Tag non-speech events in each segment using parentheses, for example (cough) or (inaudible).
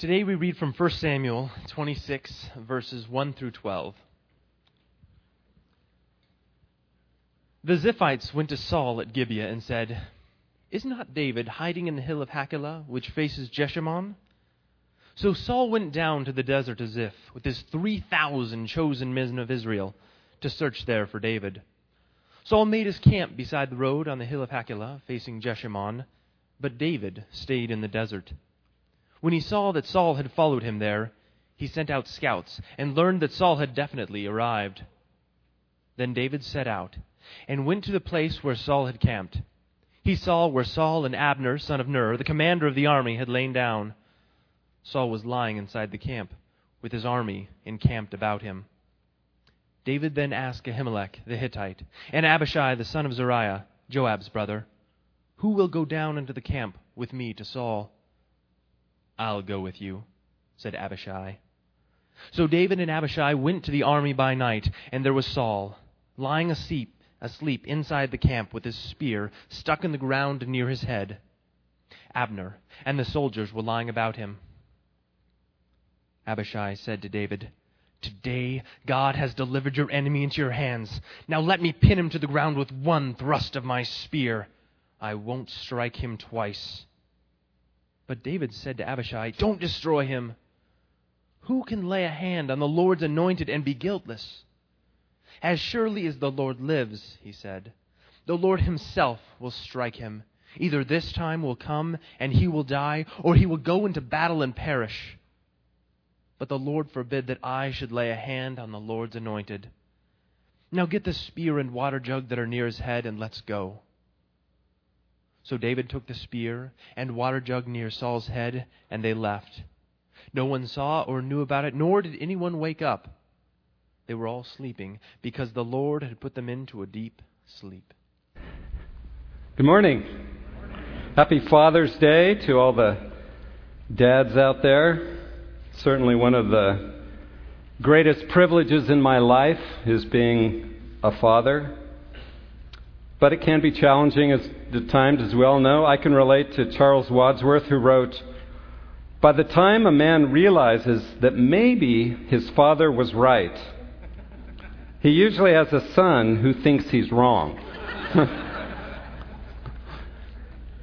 Today we read from 1 Samuel 26, verses 1 through 12. The Ziphites went to Saul at Gibeah and said, Is not David hiding in the hill of Hachilah, which faces Jeshimon? So Saul went down to the desert of Ziph with his 3,000 chosen men of Israel to search there for David. Saul made his camp beside the road on the hill of Hachilah, facing Jeshimon, but David stayed in the desert. When he saw that Saul had followed him there, he sent out scouts and learned that Saul had definitely arrived. Then David set out and went to the place where Saul had camped. He saw where Saul and Abner, son of Ner, the commander of the army, had lain down. Saul was lying inside the camp, with his army encamped about him. David then asked Ahimelech the Hittite and Abishai the son of Zeruiah, Joab's brother, Who will go down into the camp with me to Saul? I'll go with you, said Abishai. So David and Abishai went to the army by night, and there was Saul, lying asleep, asleep inside the camp with his spear stuck in the ground near his head. Abner and the soldiers were lying about him. Abishai said to David, Today God has delivered your enemy into your hands. Now let me pin him to the ground with one thrust of my spear. I won't strike him twice. But David said to Abishai, Don't destroy him. Who can lay a hand on the Lord's anointed and be guiltless? As surely as the Lord lives, he said, the Lord himself will strike him. Either this time will come and he will die, or he will go into battle and perish. But the Lord forbid that I should lay a hand on the Lord's anointed. Now get the spear and water jug that are near his head, and let's go. So David took the spear and water jug near Saul's head, and they left. No one saw or knew about it, nor did anyone wake up. They were all sleeping, because the Lord had put them into a deep sleep. Good morning. Happy Father's Day to all the dads out there. Certainly one of the greatest privileges in my life is being a father but it can be challenging as, at times, as we all know. I can relate to Charles Wadsworth, who wrote, By the time a man realizes that maybe his father was right, he usually has a son who thinks he's wrong. (laughs)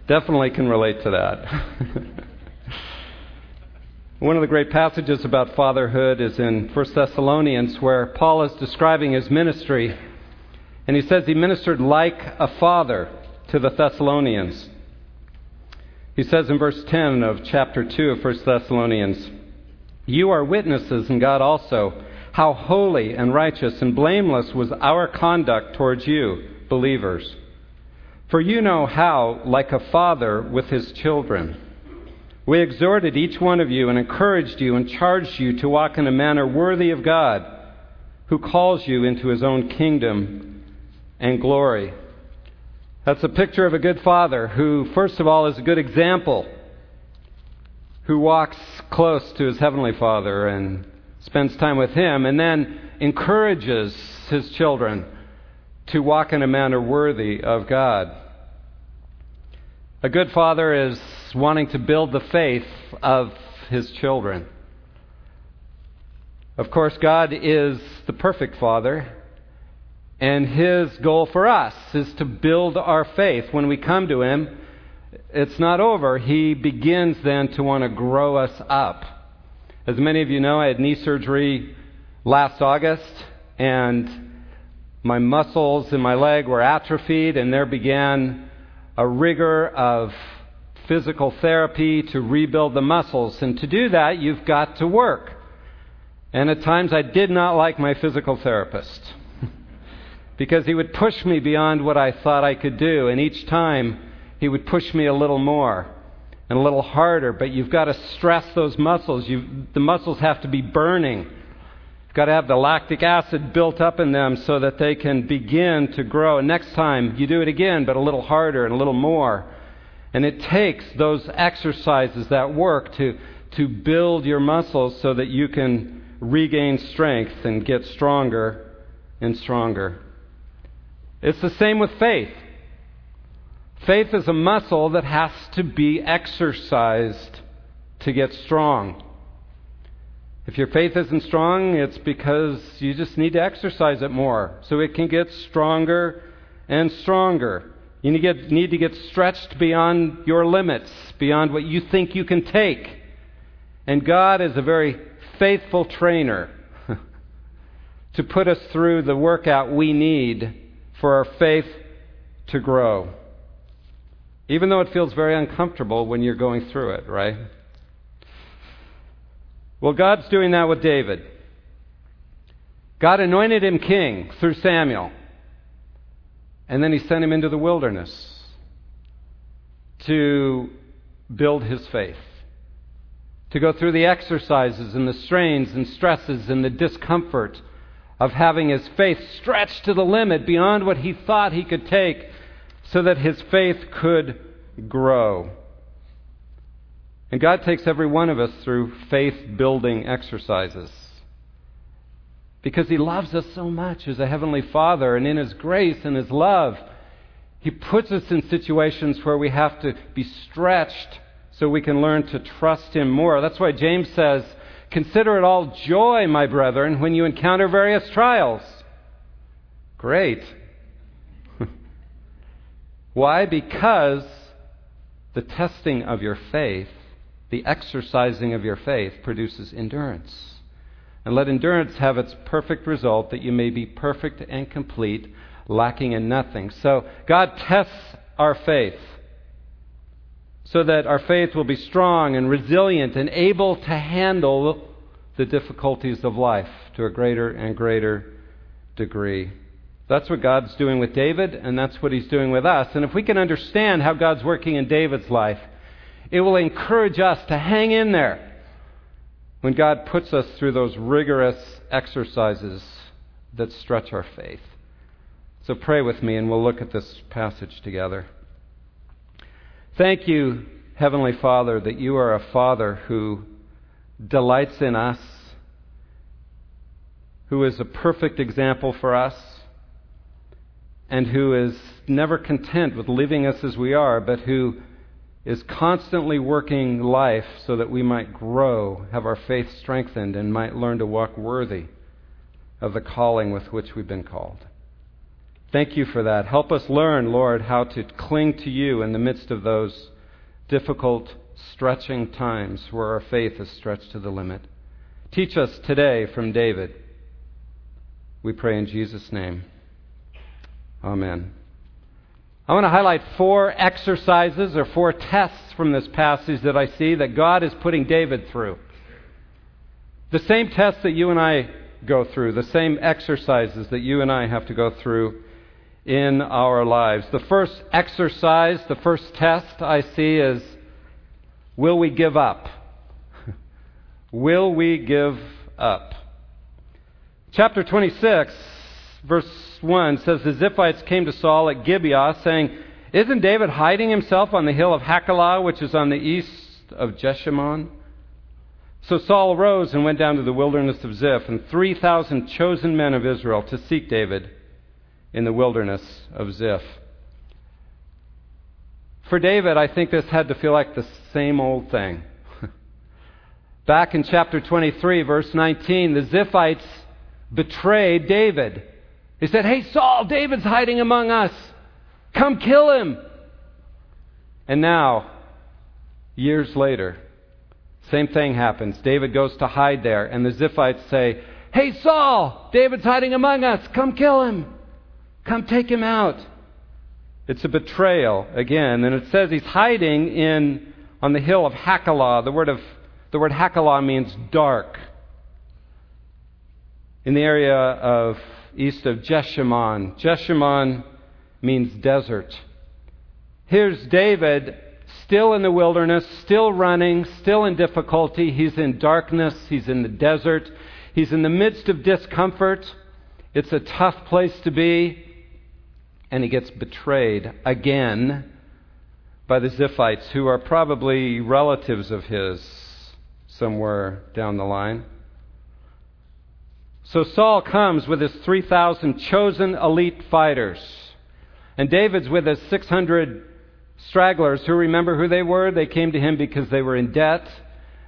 Definitely can relate to that. (laughs) One of the great passages about fatherhood is in 1 Thessalonians, where Paul is describing his ministry and he says he ministered like a father to the Thessalonians. He says in verse 10 of chapter 2 of 1 Thessalonians, You are witnesses, and God also, how holy and righteous and blameless was our conduct towards you, believers. For you know how, like a father with his children, we exhorted each one of you and encouraged you and charged you to walk in a manner worthy of God, who calls you into his own kingdom and glory. That's a picture of a good father who, first of all, is a good example, who walks close to his heavenly father and spends time with him, and then encourages his children to walk in a manner worthy of God. A good father is wanting to build the faith of his children. Of course, God is the perfect father, and his goal for us is to build our faith. When we come to him, it's not over. He begins then to want to grow us up. As many of you know, I had knee surgery last August, and my muscles in my leg were atrophied, and there began a rigor of physical therapy to rebuild the muscles. And to do that, you've got to work. And at times, I did not like my physical therapist because he would push me beyond what I thought I could do. And each time, he would push me a little more and a little harder. But you've got to stress those muscles. You, the muscles have to be burning. You've got to have the lactic acid built up in them so that they can begin to grow. And next time, you do it again, but a little harder and a little more. And it takes those exercises, that work, to, to build your muscles so that you can regain strength and get stronger and stronger. It's the same with faith. Faith is a muscle that has to be exercised to get strong. If your faith isn't strong, it's because you just need to exercise it more so it can get stronger and stronger. You need to get, need to get stretched beyond your limits, beyond what you think you can take. And God is a very faithful trainer (laughs) to put us through the workout we need for our faith to grow. Even though it feels very uncomfortable when you're going through it, right? Well, God's doing that with David. God anointed him king through Samuel. And then he sent him into the wilderness to build his faith, to go through the exercises and the strains and stresses and the discomfort of having his faith stretched to the limit beyond what he thought he could take so that his faith could grow. And God takes every one of us through faith building exercises. Because He loves us so much as a Heavenly Father, and in His grace and His love, He puts us in situations where we have to be stretched so we can learn to trust Him more. That's why James says, Consider it all joy, my brethren, when you encounter various trials. Great. (laughs) Why? Because the testing of your faith the exercising of your faith produces endurance. And let endurance have its perfect result that you may be perfect and complete, lacking in nothing. So God tests our faith so that our faith will be strong and resilient and able to handle the difficulties of life to a greater and greater degree. That's what God's doing with David, and that's what He's doing with us. And if we can understand how God's working in David's life, it will encourage us to hang in there when God puts us through those rigorous exercises that stretch our faith. So pray with me and we'll look at this passage together. Thank you, Heavenly Father, that you are a Father who delights in us, who is a perfect example for us, and who is never content with leaving us as we are, but who is constantly working life so that we might grow, have our faith strengthened, and might learn to walk worthy of the calling with which we've been called. Thank you for that. Help us learn, Lord, how to cling to you in the midst of those difficult, stretching times where our faith is stretched to the limit. Teach us today from David. We pray in Jesus' name. Amen. I want to highlight four exercises or four tests from this passage that I see that God is putting David through. The same tests that you and I go through, the same exercises that you and I have to go through in our lives. The first exercise, the first test I see is will we give up? (laughs) will we give up? Chapter 26 verse 1 says the Ziphites came to Saul at Gibeah, saying, Isn't David hiding himself on the hill of Hachilah, which is on the east of Jeshimon? So Saul arose and went down to the wilderness of Ziph, and 3,000 chosen men of Israel to seek David in the wilderness of Ziph. For David, I think this had to feel like the same old thing. (laughs) Back in chapter 23, verse 19, the Ziphites betrayed David. They said, Hey, Saul, David's hiding among us. Come kill him. And now, years later, same thing happens. David goes to hide there, and the Ziphites say, Hey, Saul, David's hiding among us. Come kill him. Come take him out. It's a betrayal again, and it says he's hiding in on the hill of Hachilah. The word of the word Hachilah means dark. In the area of east of Jeshimon. Jeshimon means desert. Here's David still in the wilderness, still running, still in difficulty. He's in darkness, he's in the desert, he's in the midst of discomfort. It's a tough place to be. And he gets betrayed again by the Ziphites, who are probably relatives of his somewhere down the line. So Saul comes with his 3,000 chosen elite fighters. And David's with his 600 stragglers who remember who they were. They came to him because they were in debt.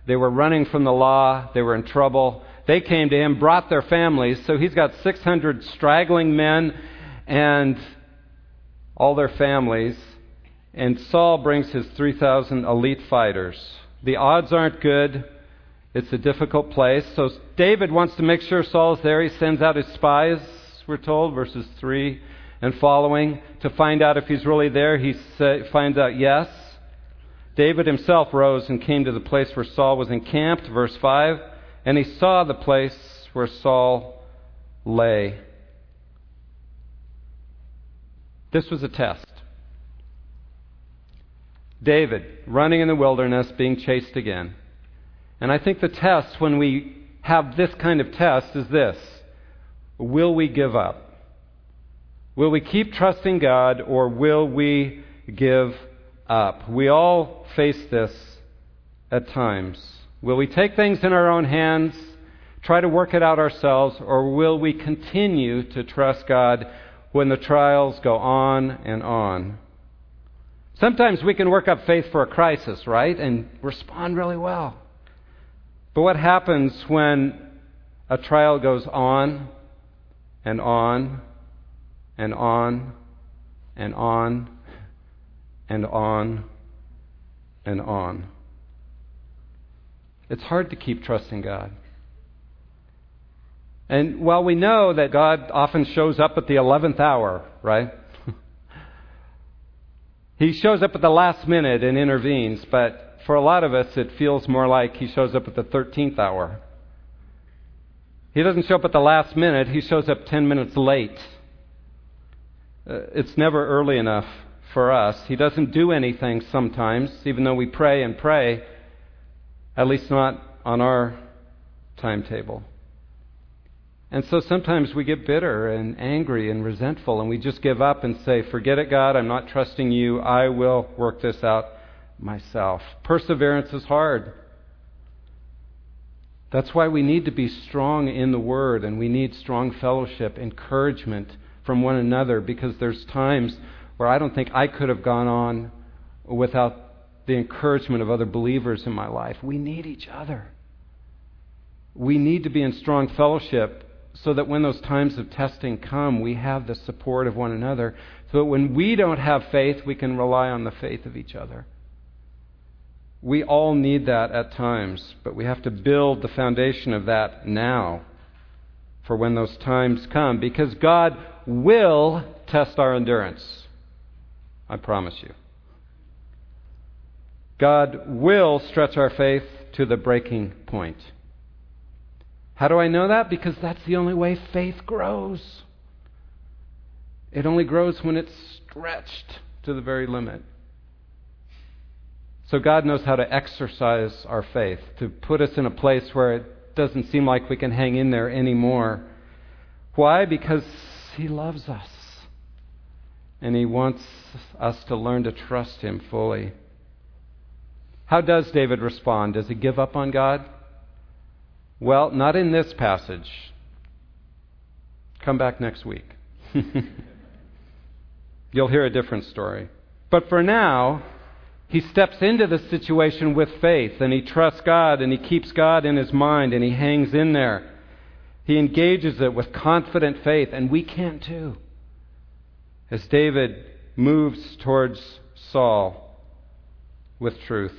They were running from the law, they were in trouble. They came to him, brought their families, so he's got 600 straggling men and all their families. And Saul brings his 3,000 elite fighters. The odds aren't good. It's a difficult place. So David wants to make sure Saul's there. He sends out his spies, we're told, verses 3 and following, to find out if he's really there. He finds out yes. David himself rose and came to the place where Saul was encamped, verse 5, and he saw the place where Saul lay. This was a test. David, running in the wilderness, being chased again. And I think the test, when we have this kind of test, is this Will we give up? Will we keep trusting God or will we give up? We all face this at times. Will we take things in our own hands, try to work it out ourselves, or will we continue to trust God when the trials go on and on? Sometimes we can work up faith for a crisis, right? And respond really well. But what happens when a trial goes on and on and on and on and on and on? It's hard to keep trusting God. And while we know that God often shows up at the 11th hour, right? he shows up at the last minute and intervenes, but for a lot of us, it feels more like he shows up at the 13th hour. He doesn't show up at the last minute, he shows up 10 minutes late. Uh, it's never early enough for us. He doesn't do anything sometimes, even though we pray and pray, at least not on our timetable. And so sometimes we get bitter and angry and resentful, and we just give up and say, Forget it, God, I'm not trusting you. I will work this out myself. Perseverance is hard. That's why we need to be strong in the Word and we need strong fellowship, encouragement from one another because there's times where I don't think I could have gone on without the encouragement of other believers in my life. We need each other. We need to be in strong fellowship so that when those times of testing come, we have the support of one another. So that when we don't have faith, we can rely on the faith of each other. We all need that at times, but we have to build the foundation of that now for when those times come because God will test our endurance. I promise you. God will stretch our faith to the breaking point. How do I know that? Because that's the only way faith grows. It only grows when it's stretched to the very limit. So God knows how to exercise our faith, to put us in a place where it doesn't seem like we can hang in there anymore. Why? Because He loves us. And He wants us to learn to trust Him fully. How does David respond? Does he give up on God? Well, not in this passage. Come back next week. (laughs) You'll hear a different story. But for now, he steps into the situation with faith and he trusts God and he keeps God in his mind and he hangs in there. He engages it with confident faith, and we can too. As David moves towards Saul with truth.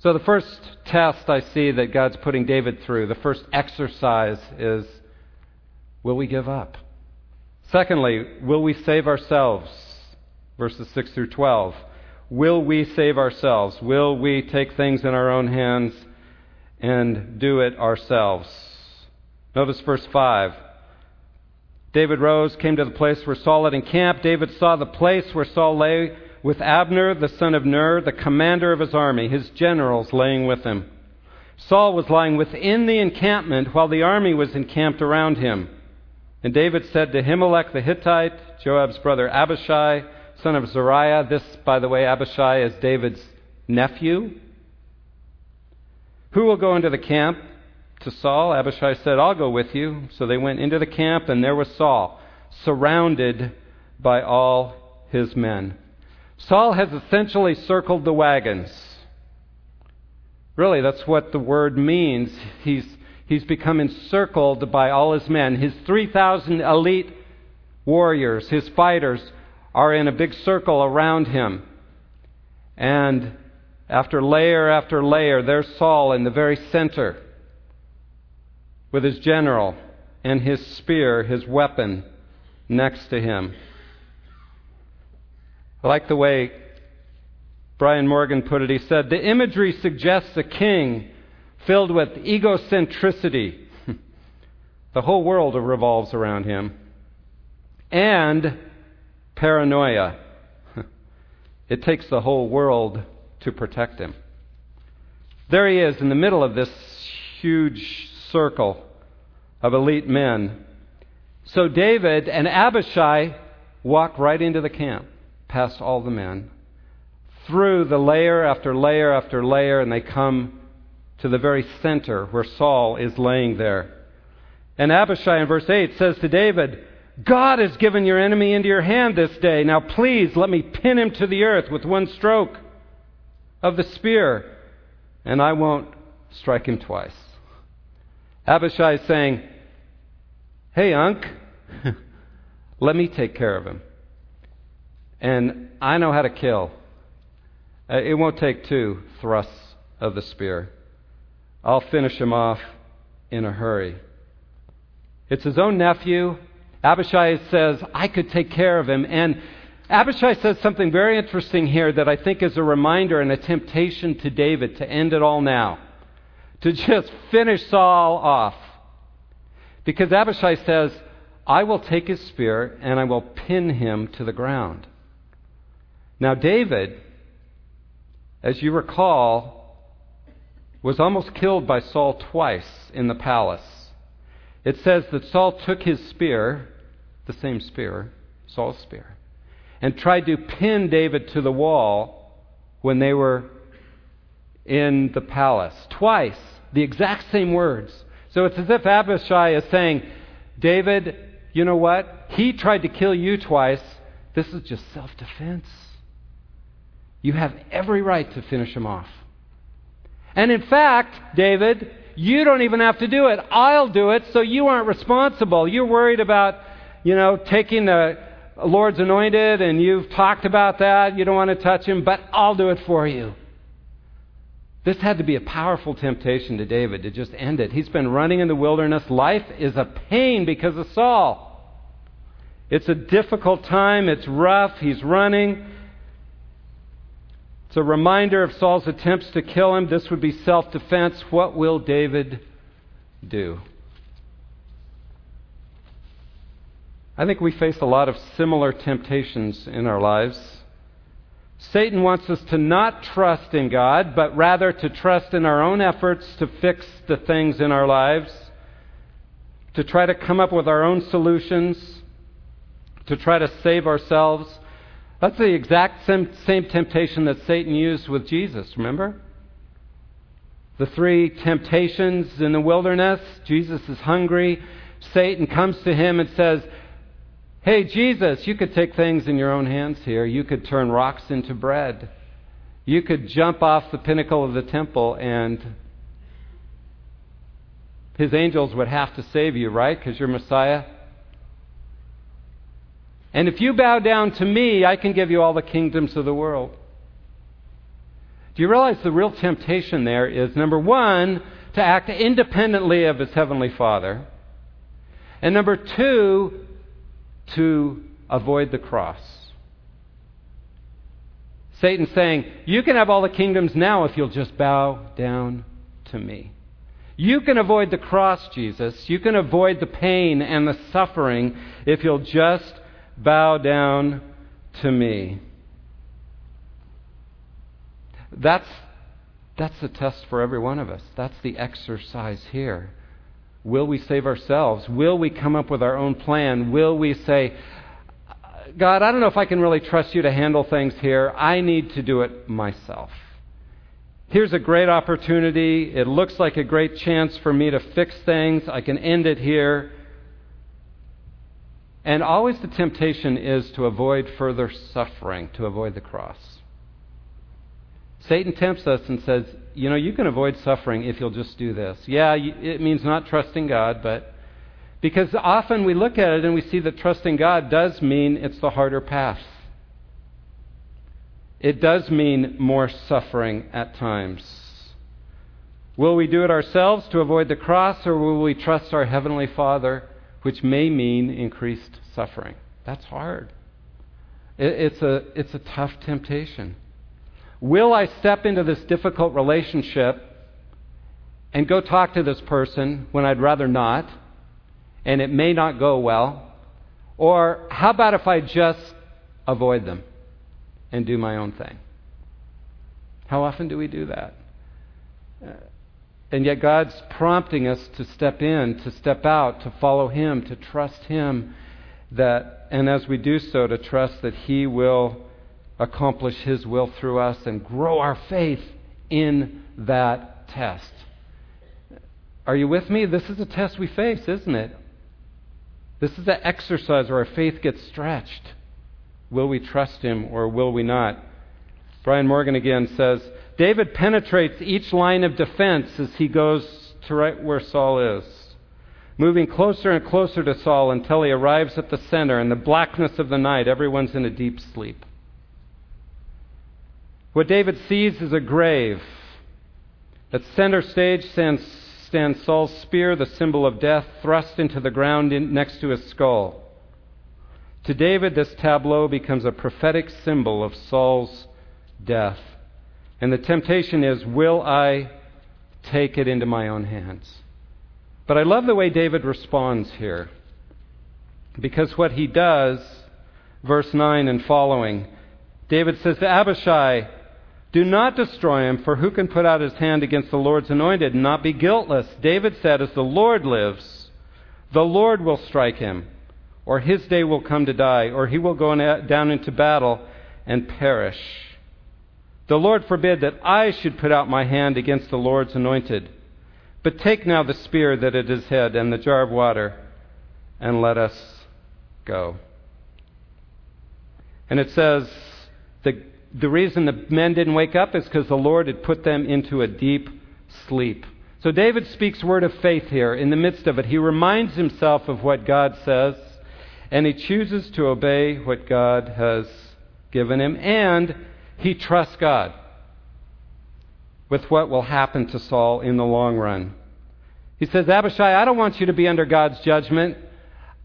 So, the first test I see that God's putting David through, the first exercise is will we give up? Secondly, will we save ourselves? verses 6 through 12. Will we save ourselves? Will we take things in our own hands and do it ourselves? Notice verse 5. David rose, came to the place where Saul had encamped. David saw the place where Saul lay with Abner, the son of Ner, the commander of his army, his generals laying with him. Saul was lying within the encampment while the army was encamped around him. And David said to Ahimelech the Hittite, Joab's brother Abishai, son of Zeruiah. This, by the way, Abishai is David's nephew. Who will go into the camp to Saul? Abishai said, I'll go with you. So they went into the camp, and there was Saul, surrounded by all his men. Saul has essentially circled the wagons. Really, that's what the word means. He's, he's become encircled by all his men. His 3,000 elite warriors, his fighters, are in a big circle around him. And after layer after layer, there's Saul in the very center with his general and his spear, his weapon, next to him. I like the way Brian Morgan put it. He said, The imagery suggests a king filled with egocentricity. (laughs) the whole world revolves around him. And paranoia. (laughs) it takes the whole world to protect him. There he is in the middle of this huge circle of elite men. So David and Abishai walk right into the camp, past all the men, through the layer after layer after layer, and they come to the very center where Saul is laying there. And Abishai in verse 8 says to David, God has given your enemy into your hand this day. Now please let me pin him to the earth with one stroke of the spear, and I won't strike him twice. Abishai is saying, Hey, Unc, (laughs) let me take care of him. And I know how to kill. Uh, it won't take two thrusts of the spear. I'll finish him off in a hurry. It's his own nephew. Abishai says, I could take care of him. And Abishai says something very interesting here that I think is a reminder and a temptation to David to end it all now, to just finish Saul off. Because Abishai says, I will take his spear and I will pin him to the ground. Now, David, as you recall, was almost killed by Saul twice in the palace. It says that Saul took his spear, the same spear, Saul's spear, and tried to pin David to the wall when they were in the palace. Twice, the exact same words. So it's as if Abishai is saying, David, you know what? He tried to kill you twice. This is just self defense. You have every right to finish him off. And in fact, David, you don't even have to do it. I'll do it so you aren't responsible. You're worried about, you know, taking the Lord's anointed, and you've talked about that. You don't want to touch him, but I'll do it for you. This had to be a powerful temptation to David to just end it. He's been running in the wilderness. Life is a pain because of Saul. It's a difficult time. It's rough. He's running. It's a reminder of Saul's attempts to kill him. This would be self defense. What will David do? I think we face a lot of similar temptations in our lives. Satan wants us to not trust in God, but rather to trust in our own efforts to fix the things in our lives, to try to come up with our own solutions, to try to save ourselves. That's the exact same, same temptation that Satan used with Jesus, remember? The three temptations in the wilderness. Jesus is hungry. Satan comes to him and says, Hey, Jesus, you could take things in your own hands here. You could turn rocks into bread. You could jump off the pinnacle of the temple and his angels would have to save you, right? Because you're Messiah. And if you bow down to me, I can give you all the kingdoms of the world. Do you realize the real temptation there is number one, to act independently of his heavenly Father, and number two, to avoid the cross. Satan saying, You can have all the kingdoms now if you'll just bow down to me. You can avoid the cross, Jesus. You can avoid the pain and the suffering if you'll just bow down to me. That's, that's the test for every one of us. That's the exercise here. Will we save ourselves? Will we come up with our own plan? Will we say, God, I don't know if I can really trust you to handle things here. I need to do it myself. Here's a great opportunity. It looks like a great chance for me to fix things. I can end it here. And always the temptation is to avoid further suffering, to avoid the cross. Satan tempts us and says, you know, you can avoid suffering if you'll just do this. Yeah, it means not trusting God, but because often we look at it and we see that trusting God does mean it's the harder path. It does mean more suffering at times. Will we do it ourselves to avoid the cross, or will we trust our Heavenly Father, which may mean increased suffering? That's hard. It's a, it's a tough temptation. Will I step into this difficult relationship and go talk to this person when I'd rather not, and it may not go well? Or how about if I just avoid them and do my own thing? How often do we do that? Uh, And yet God's prompting us to step in, to step out, to follow Him, to trust Him that and as we do so to trust that he will accomplish his will through us and grow our faith in that test. Are you with me? This is a test we face, isn't it? This is an exercise where our faith gets stretched. Will we trust him or will we not? Brian Morgan again says David penetrates each line of defense as he goes to right where Saul is moving closer and closer to Saul until he arrives at the center. In the blackness of the night, everyone's in a deep sleep. What David sees is a grave. At center stage stands, stands Saul's spear, the symbol of death, thrust into the ground in, next to his skull. To David, this tableau becomes a prophetic symbol of Saul's death. And the temptation is will I take it into my own hands? But I love the way David responds here. Because what he does, verse 9 and following, David says to Abishai, Do not destroy him, for who can put out his hand against the Lord's anointed and not be guiltless? David said, As the Lord lives, the Lord will strike him, or his day will come to die, or he will go down into battle and perish. The Lord forbid that I should put out my hand against the Lord's anointed. But take now the spear that at his head and the jar of water, and let us go. And it says the, the reason the men didn't wake up is because the Lord had put them into a deep sleep. So David speaks word of faith here in the midst of it. He reminds himself of what God says, and he chooses to obey what God has given him, and he trusts God with what will happen to Saul in the long run. He says, Abishai, I don't want you to be under God's judgment.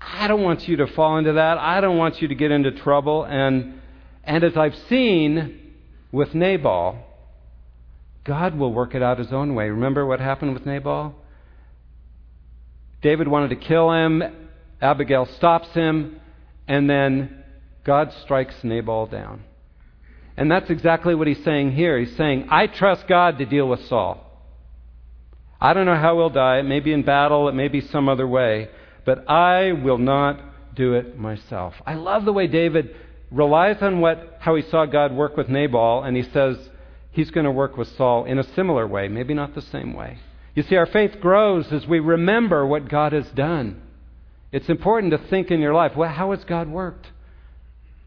I don't want you to fall into that. I don't want you to get into trouble. And, and as I've seen with Nabal, God will work it out his own way. Remember what happened with Nabal? David wanted to kill him. Abigail stops him. And then God strikes Nabal down. And that's exactly what he's saying here. He's saying, I trust God to deal with Saul. I don't know how he'll die. It may be in battle, it may be some other way, but I will not do it myself. I love the way David relies on what, how he saw God work with Nabal, and he says he's going to work with Saul in a similar way, maybe not the same way. You see, our faith grows as we remember what God has done. It's important to think in your life, well, how has God worked?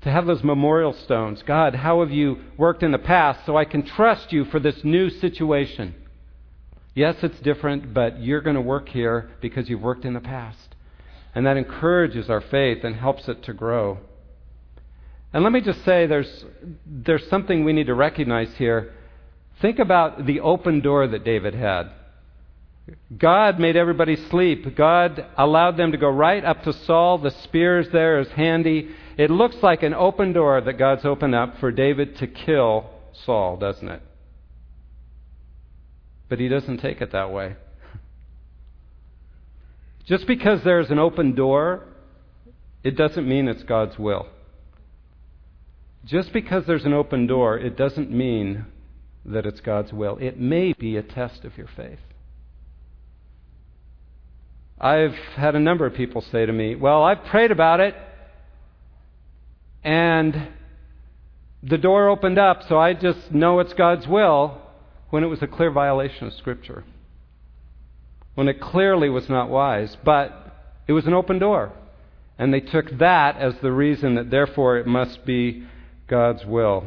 To have those memorial stones. God, how have you worked in the past so I can trust you for this new situation? Yes, it's different, but you're going to work here because you've worked in the past. And that encourages our faith and helps it to grow. And let me just say there's, there's something we need to recognize here. Think about the open door that David had. God made everybody sleep. God allowed them to go right up to Saul. The spears there is handy. It looks like an open door that God's opened up for David to kill Saul, doesn't it? But he doesn't take it that way. (laughs) Just because there's an open door, it doesn't mean it's God's will. Just because there's an open door, it doesn't mean that it's God's will. It may be a test of your faith. I've had a number of people say to me, Well, I've prayed about it, and the door opened up, so I just know it's God's will when it was a clear violation of Scripture. When it clearly was not wise, but it was an open door. And they took that as the reason that therefore it must be God's will.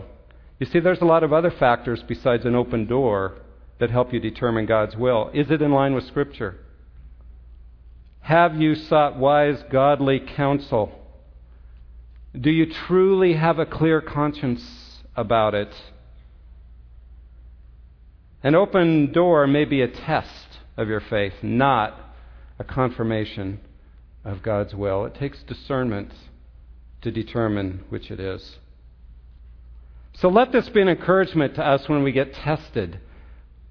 You see, there's a lot of other factors besides an open door that help you determine God's will? Is it in line with Scripture? Have you sought wise, godly counsel? Do you truly have a clear conscience about it? An open door may be a test of your faith, not a confirmation of God's will. It takes discernment to determine which it is. So let this be an encouragement to us when we get tested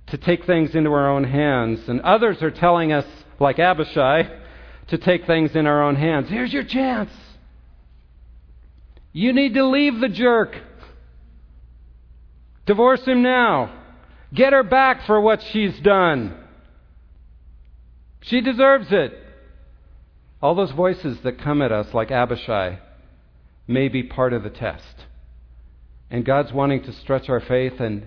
to take things into our own hands. And others are telling us, like Abishai, to take things in our own hands. Here's your chance. You need to leave the jerk. Divorce him now. Get her back for what she's done. She deserves it. All those voices that come at us, like Abishai, may be part of the test. And God's wanting to stretch our faith and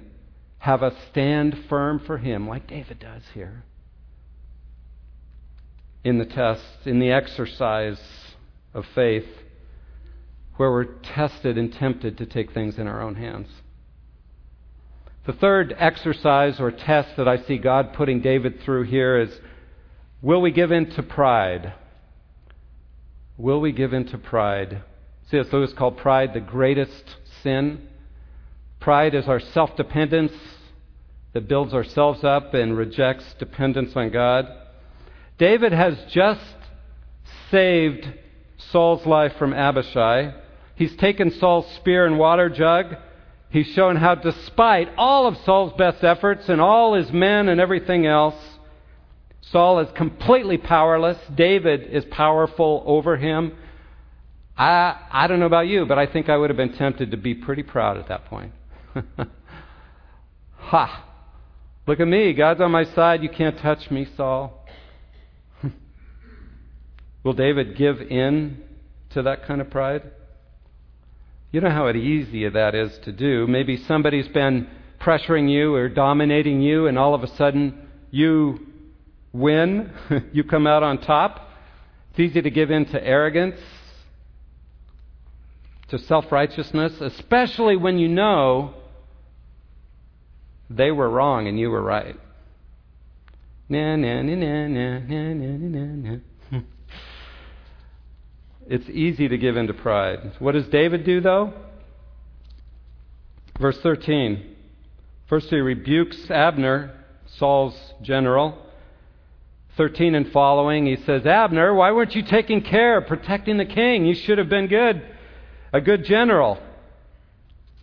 have us stand firm for Him, like David does here. In the test, in the exercise of faith, where we're tested and tempted to take things in our own hands. The third exercise or test that I see God putting David through here is will we give in to pride? Will we give in to pride? C.S. Lewis called pride the greatest sin. Pride is our self dependence that builds ourselves up and rejects dependence on God. David has just saved Saul's life from Abishai. He's taken Saul's spear and water jug. He's shown how, despite all of Saul's best efforts and all his men and everything else, Saul is completely powerless. David is powerful over him. I, I don't know about you, but I think I would have been tempted to be pretty proud at that point. (laughs) ha! Look at me. God's on my side. You can't touch me, Saul. (laughs) Will David give in to that kind of pride? You know how easy that is to do. Maybe somebody's been pressuring you or dominating you, and all of a sudden you win. (laughs) you come out on top. It's easy to give in to arrogance, to self righteousness, especially when you know they were wrong and you were right. Na, na, na, na, na, na, na, na. It's easy to give in to pride. What does David do, though? Verse 13. First, he rebukes Abner, Saul's general. 13 and following, he says, Abner, why weren't you taking care of protecting the king? You should have been good, a good general.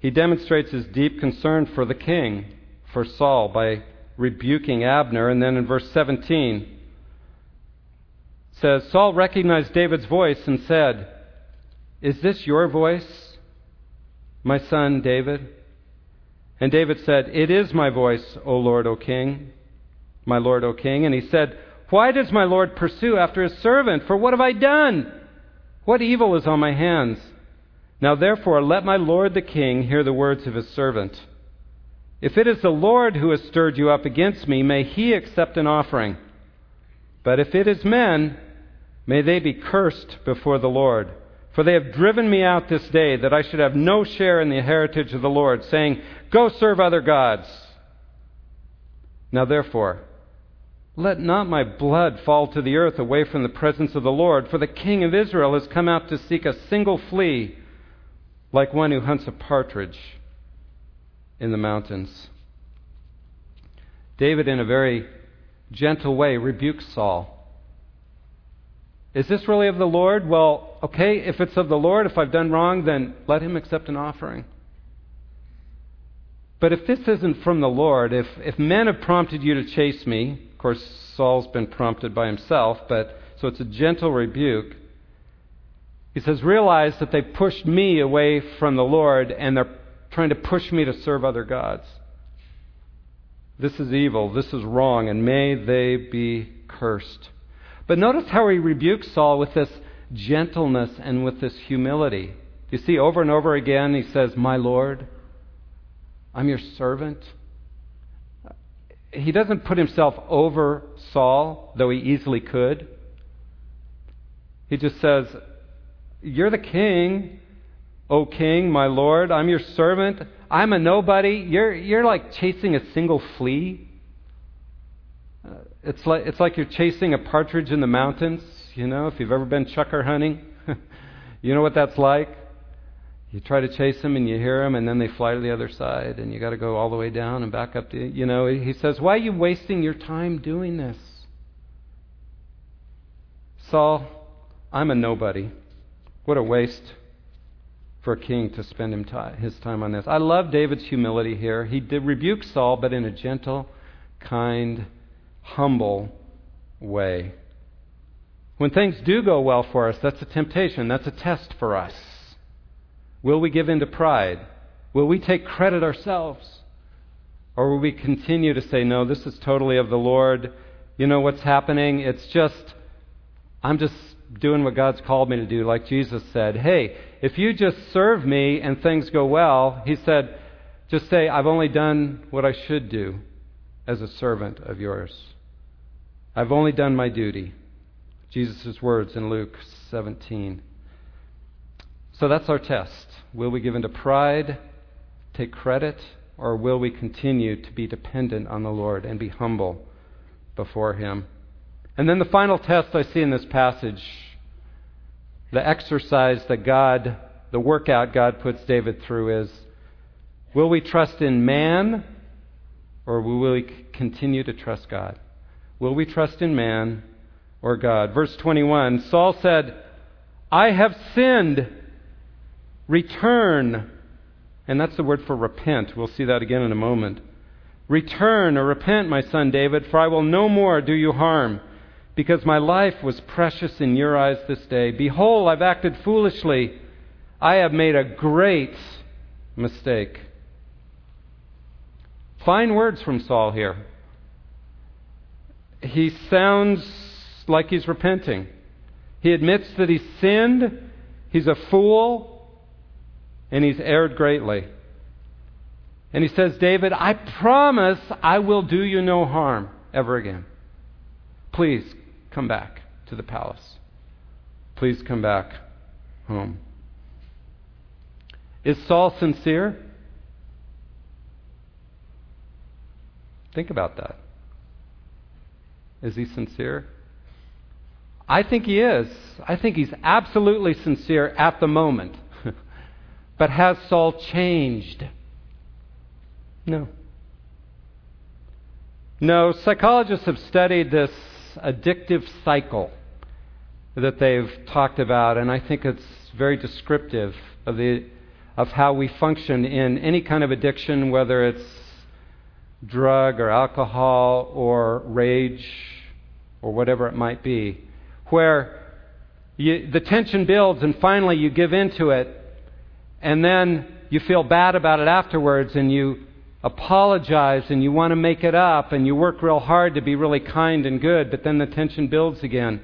He demonstrates his deep concern for the king, for Saul, by rebuking Abner. And then in verse 17, says, Saul recognized David's voice and said, Is this your voice, my son David? And David said, It is my voice, O Lord, O king, my Lord, O king. And he said, Why does my Lord pursue after his servant? For what have I done? What evil is on my hands? Now therefore, let my Lord the king hear the words of his servant. If it is the Lord who has stirred you up against me, may he accept an offering. But if it is men, May they be cursed before the Lord. For they have driven me out this day, that I should have no share in the heritage of the Lord, saying, Go serve other gods. Now therefore, let not my blood fall to the earth away from the presence of the Lord, for the king of Israel has come out to seek a single flea, like one who hunts a partridge in the mountains. David, in a very gentle way, rebukes Saul. Is this really of the Lord? Well, okay, if it's of the Lord, if I've done wrong, then let him accept an offering. But if this isn't from the Lord, if, if men have prompted you to chase me, of course, Saul's been prompted by himself, but so it's a gentle rebuke. He says, realize that they pushed me away from the Lord and they're trying to push me to serve other gods. This is evil, this is wrong, and may they be cursed. But notice how he rebukes Saul with this gentleness and with this humility. You see, over and over again, he says, My Lord, I'm your servant. He doesn't put himself over Saul, though he easily could. He just says, You're the king, O king, my Lord. I'm your servant. I'm a nobody. You're, you're like chasing a single flea it's, like, it's like you're chasing a partridge in the mountains, you know, if you've ever been chukar hunting. (laughs) you know what that's like? You try to chase them and you hear them, and then they fly to the other side, and you got to go all the way down and back up to, you know. He says, Why are you wasting your time doing this? Saul, I'm a nobody. What a waste for a king to spend his time on this. I love David's humility here. He did rebuke Saul, but in a gentle, kind, humble way. When things do go well for us, that's a temptation, that's a test for us. Will we give in to pride? Will we take credit ourselves? Or will we continue to say, no, this is totally of the Lord? You know what's happening? It's just, I'm just doing what God's called me to do, like Jesus said. Hey, if you just serve me and things go well, he said, just say, I've only done what I should do as a servant of yours. I've only done my duty. Jesus' words in Luke 17. So that's our test. Will we give in to pride, take credit, or will we continue to be dependent on the Lord and be humble before Him? And then the final test I see in this passage, the exercise that God, the workout God puts David through is will we trust in man or will we continue to trust God? Will we trust in man or God? Verse 21 Saul said, I have sinned. Return. And that's the word for repent. We'll see that again in a moment. Return or repent, my son David, for I will no more do you harm because my life was precious in your eyes this day. Behold, I've acted foolishly. I have made a great mistake. Fine words from Saul here. He sounds like he's repenting. He admits that he's sinned, he's a fool, and he's erred greatly. And he says, David, I promise I will do you no harm ever again. Please come back to the palace. Please come back home. Is Saul sincere? Think about that. Is he sincere? I think he is. I think he's absolutely sincere at the moment. (laughs) but has Saul changed? No. No, psychologists have studied this addictive cycle that they've talked about, and I think it's very descriptive of, the, of how we function in any kind of addiction, whether it's drug or alcohol or rage or whatever it might be, where you, the tension builds and finally you give in to it, and then you feel bad about it afterwards and you apologize and you want to make it up and you work real hard to be really kind and good, but then the tension builds again.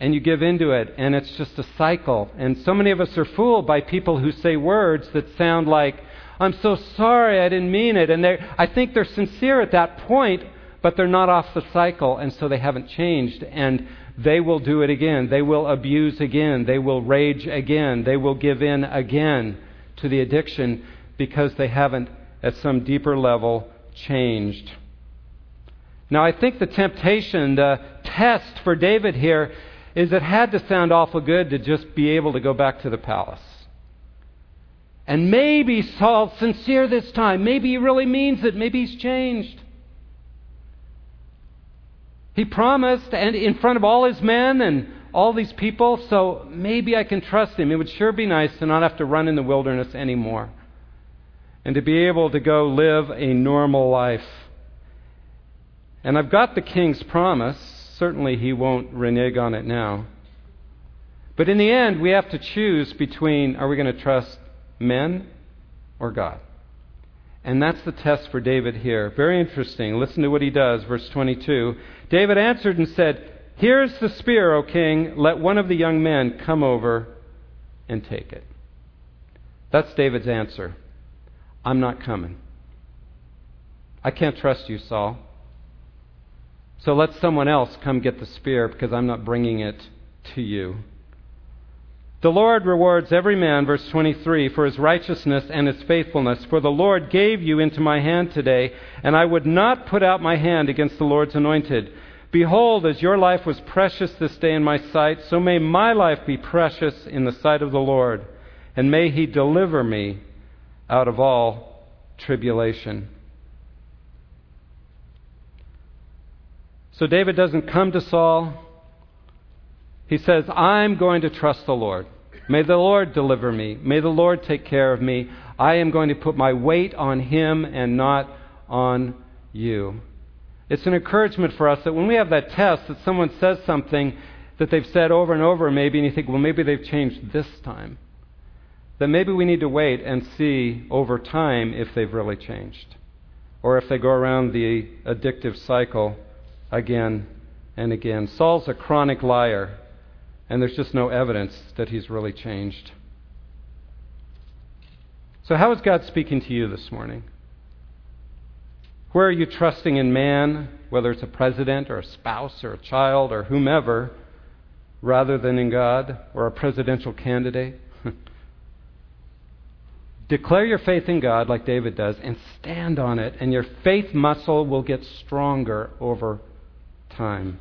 And you give into it, and it's just a cycle. And so many of us are fooled by people who say words that sound like, I'm so sorry, I didn't mean it. And I think they're sincere at that point, but they're not off the cycle, and so they haven't changed. And they will do it again. They will abuse again. They will rage again. They will give in again to the addiction because they haven't at some deeper level changed. Now, I think the temptation, the test for David here, is it had to sound awful good to just be able to go back to the palace. And maybe Saul's sincere this time. Maybe he really means it. Maybe he's changed. He promised, and in front of all his men and all these people, so maybe I can trust him. It would sure be nice to not have to run in the wilderness anymore and to be able to go live a normal life. And I've got the king's promise. Certainly, he won't renege on it now. But in the end, we have to choose between are we going to trust men or God? And that's the test for David here. Very interesting. Listen to what he does. Verse 22. David answered and said, Here's the spear, O king. Let one of the young men come over and take it. That's David's answer. I'm not coming. I can't trust you, Saul. So let someone else come get the spear because I'm not bringing it to you. The Lord rewards every man, verse 23, for his righteousness and his faithfulness. For the Lord gave you into my hand today, and I would not put out my hand against the Lord's anointed. Behold, as your life was precious this day in my sight, so may my life be precious in the sight of the Lord, and may he deliver me out of all tribulation. So David doesn't come to Saul. He says, I'm going to trust the Lord. May the Lord deliver me. May the Lord take care of me. I am going to put my weight on Him and not on you. It's an encouragement for us that when we have that test, that someone says something that they've said over and over, maybe, and you think, well, maybe they've changed this time. That maybe we need to wait and see over time if they've really changed. Or if they go around the addictive cycle again and again. Saul's a chronic liar, and there's just no evidence that he's really changed. So, how is God speaking to you this morning? Where are you trusting in man, whether it's a president or a spouse or a child or whomever, rather than in God or a presidential candidate? (laughs) Declare your faith in God like David does and stand on it, and your faith muscle will get stronger over time.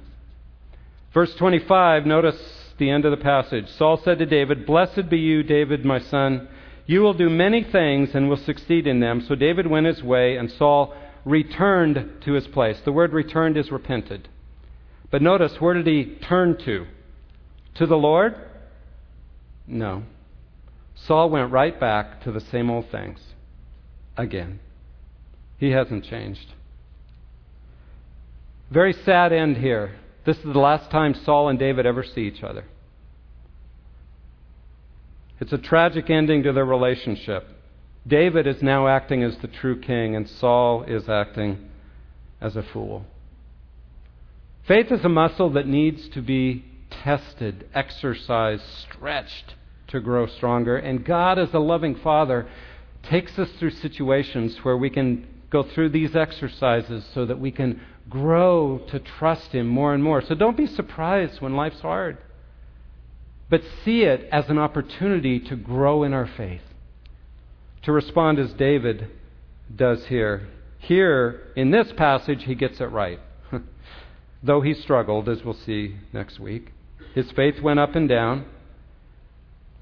Verse 25, notice the end of the passage. Saul said to David, Blessed be you, David, my son. You will do many things and will succeed in them. So David went his way, and Saul returned to his place. The word returned is repented. But notice, where did he turn to? To the Lord? No. Saul went right back to the same old things again. He hasn't changed. Very sad end here. This is the last time Saul and David ever see each other. It's a tragic ending to their relationship. David is now acting as the true king, and Saul is acting as a fool. Faith is a muscle that needs to be tested, exercised, stretched to grow stronger. And God, as a loving Father, takes us through situations where we can go through these exercises so that we can grow to trust Him more and more. So don't be surprised when life's hard, but see it as an opportunity to grow in our faith, to respond as David does here. Here, in this passage, he gets it right. (laughs) Though he struggled, as we'll see next week, his faith went up and down.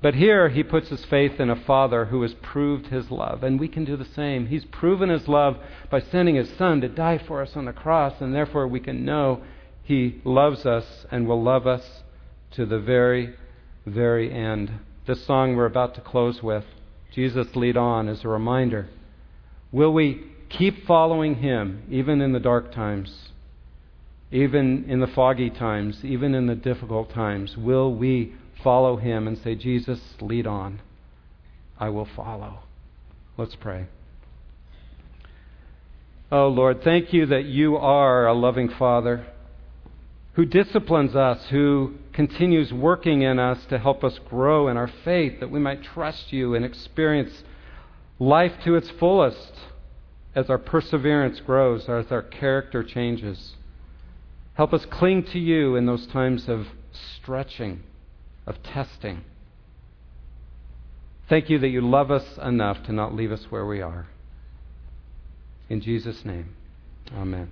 But here he puts his faith in a Father who has proved his love, and we can do the same. He's proven his love by sending his Son to die for us on the cross, and therefore we can know he loves us and will love us to the very, very end. This song we're about to close with, Jesus Lead On, is a reminder. Will we keep following him even in the dark times, even in the foggy times, even in the difficult times? Will we follow him and say, Jesus, lead on. I will follow. Let's pray. Oh, Lord, thank you that you are a loving Father who disciplines us, who continues working in us to help us grow in our faith, that we might trust you and experience life to its fullest as our perseverance grows, as our character changes. Help us cling to you in those times of stretching of testing. Thank you that you love us enough to not leave us where we are. In Jesus' name, amen.